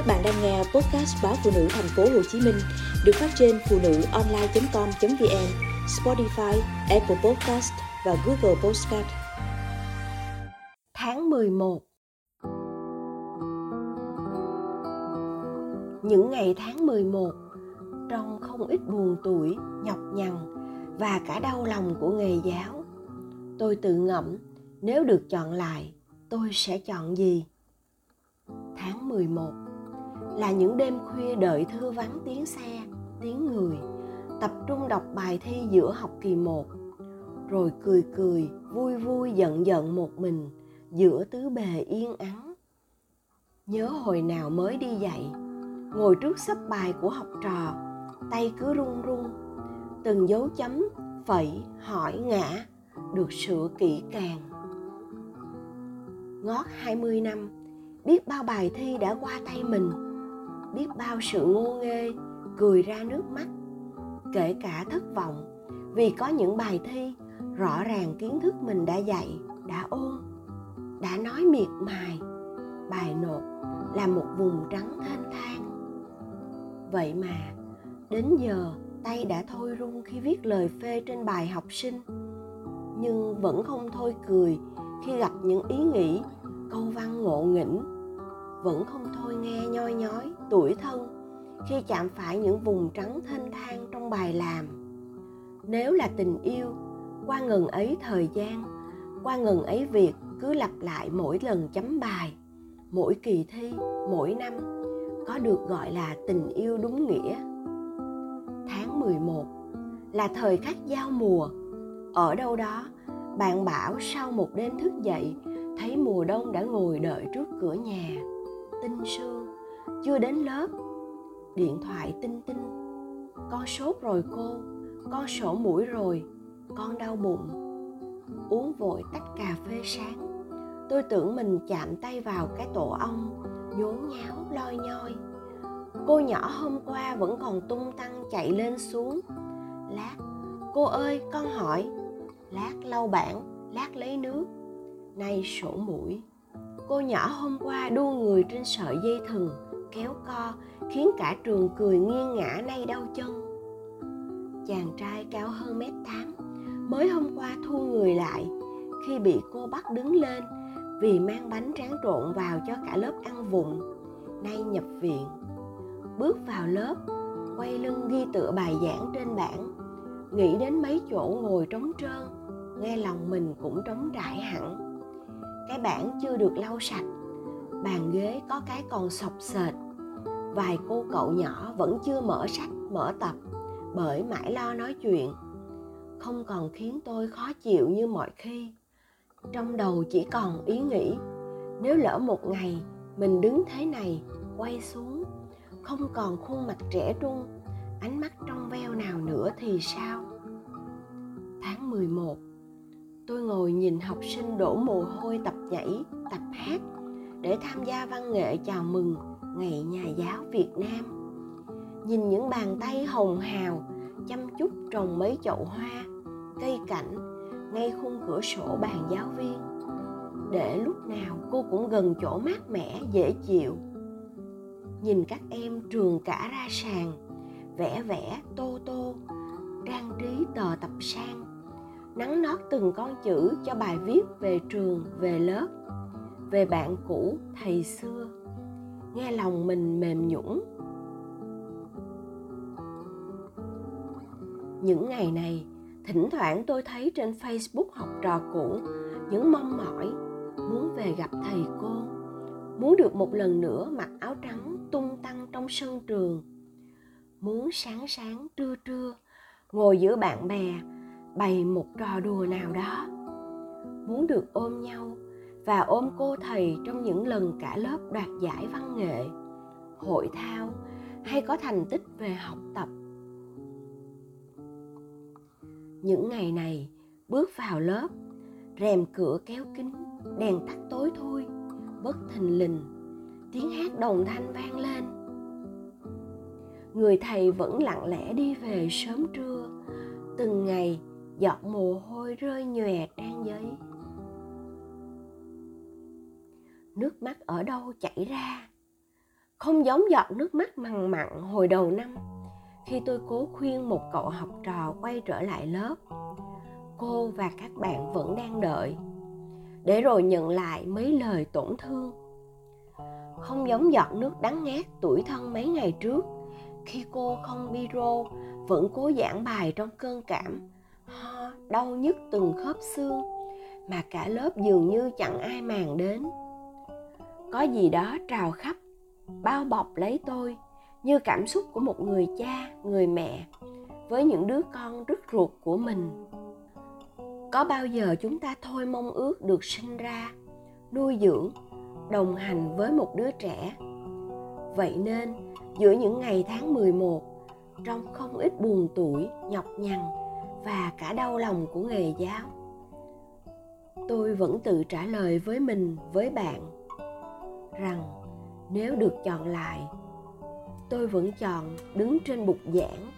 Các bạn đang nghe podcast báo phụ nữ thành phố Hồ Chí Minh được phát trên phụ nữ online.com.vn, Spotify, Apple Podcast và Google Podcast. Tháng 11 Những ngày tháng 11 trong không ít buồn tuổi, nhọc nhằn và cả đau lòng của nghề giáo. Tôi tự ngẫm nếu được chọn lại, tôi sẽ chọn gì? Tháng 11 là những đêm khuya đợi thư vắng tiếng xe, tiếng người, tập trung đọc bài thi giữa học kỳ 1, rồi cười cười, vui vui giận giận một mình giữa tứ bề yên ắng. Nhớ hồi nào mới đi dạy, ngồi trước sắp bài của học trò, tay cứ run run, từng dấu chấm, phẩy, hỏi ngã được sửa kỹ càng. Ngót 20 năm, biết bao bài thi đã qua tay mình, biết bao sự ngu nghê cười ra nước mắt, kể cả thất vọng. Vì có những bài thi, rõ ràng kiến thức mình đã dạy, đã ôn, đã nói miệt mài. Bài nộp là một vùng trắng thênh thang vậy mà, đến giờ tay đã thôi run khi viết lời phê trên bài học sinh. Nhưng vẫn không thôi cười khi gặp những ý nghĩ, câu văn ngộ nghĩnh vẫn không thôi nghe nhoi nhói tuổi thân khi chạm phải những vùng trắng thênh thang trong bài làm. Nếu là tình yêu, qua ngần ấy thời gian, qua ngần ấy việc cứ lặp lại mỗi lần chấm bài, mỗi kỳ thi, mỗi năm, có được gọi là tình yêu đúng nghĩa. Tháng 11 là thời khắc giao mùa. Ở đâu đó, bạn bảo sau một đêm thức dậy, thấy mùa đông đã ngồi đợi trước cửa nhà tinh sương chưa đến lớp, điện thoại tinh tinh. Con sốt rồi cô con sổ mũi rồi, con đau bụng. Uống vội tách cà phê sáng. Tôi tưởng mình chạm tay vào cái tổ ong, nhốn nháo, loi nhoi. Cô nhỏ hôm qua vẫn còn tung tăng chạy lên xuống. Lát, cô ơi, con hỏi. Lát, lau bảng, lát lấy nước. Nay sổ mũi cô nhỏ hôm qua đua người trên sợi dây thừng, kéo co, khiến cả trường cười nghiêng ngã nay đau chân. Chàng trai cao hơn mét tám, mới hôm qua thu người lại. Khi bị cô bắt đứng lên, vì mang bánh tráng trộn vào cho cả lớp ăn vụng, nay nhập viện. Bước vào lớp, quay lưng ghi tựa bài giảng trên bảng. Nghĩ đến mấy chỗ ngồi trống trơn, nghe lòng mình cũng trống trải hẳn cái bảng chưa được lau sạch. Bàn ghế có cái còn sọc sệt. Vài cô cậu nhỏ vẫn chưa mở sách, mở tập, bởi mãi lo nói chuyện. Không còn khiến tôi khó chịu như mọi khi. Trong đầu chỉ còn ý nghĩ, nếu lỡ một ngày mình đứng thế này, quay xuống, không còn khuôn mặt trẻ trung, ánh mắt trong veo nào nữa thì sao? Tháng 11 tôi ngồi nhìn học sinh đổ mồ hôi, tập nhảy, tập hát để tham gia văn nghệ chào mừng ngày nhà giáo việt nam. Nhìn những bàn tay hồng hào, chăm chút trồng mấy chậu hoa, cây cảnh ngay khung cửa sổ bàn giáo viên. Để lúc nào cô cũng gần chỗ mát mẻ, dễ chịu. Nhìn các em trường cả ra sàn vẽ vẽ tô tô, trang trí tờ tập sang nắn nót từng con chữ cho bài viết về trường, về lớp, về bạn cũ, thầy xưa. Nghe lòng mình mềm nhũn. Những ngày này, thỉnh thoảng tôi thấy trên facebook học trò cũ, những mong mỏi, muốn về gặp thầy cô, muốn được một lần nữa mặc áo trắng tung tăng trong sân trường, muốn sáng sáng trưa trưa ngồi giữa bạn bè bày một trò đùa nào đó. Muốn được ôm nhau và ôm cô thầy trong những lần cả lớp đoạt giải văn nghệ, hội thao hay có thành tích về học tập. Những ngày này, bước vào lớp, rèm cửa kéo kín, đèn tắt tối thui bất thình lình, tiếng hát đồng thanh vang lên. Người thầy vẫn lặng lẽ đi về sớm trưa, từng ngày giọt mồ hôi rơi nhòe trang giấy nước mắt ở đâu chảy ra? Không giống giọt nước mắt mặn mặn hồi đầu năm, khi tôi cố khuyên một cậu học trò quay trở lại lớp. Cô và các bạn vẫn đang đợi, để rồi nhận lại mấy lời tổn thương. Không giống giọt nước đắng ngát tuổi thân mấy ngày trước, khi cô không biro vẫn cố giảng bài trong cơn cảm đau nhức từng khớp xương mà cả lớp dường như chẳng ai màng đến. Có gì đó trào khắp, bao bọc lấy tôi như cảm xúc của một người cha, người mẹ với những đứa con rứt ruột của mình. Có bao giờ chúng ta thôi mong ước được sinh ra, nuôi dưỡng, đồng hành với một đứa trẻ? Vậy nên, giữa những ngày tháng 11 trong không ít buồn tuổi nhọc nhằn và cả đau lòng của nghề giáo. Tôi vẫn tự trả lời với mình, với bạn, rằng nếu được chọn lại, tôi vẫn chọn đứng trên bục giảng.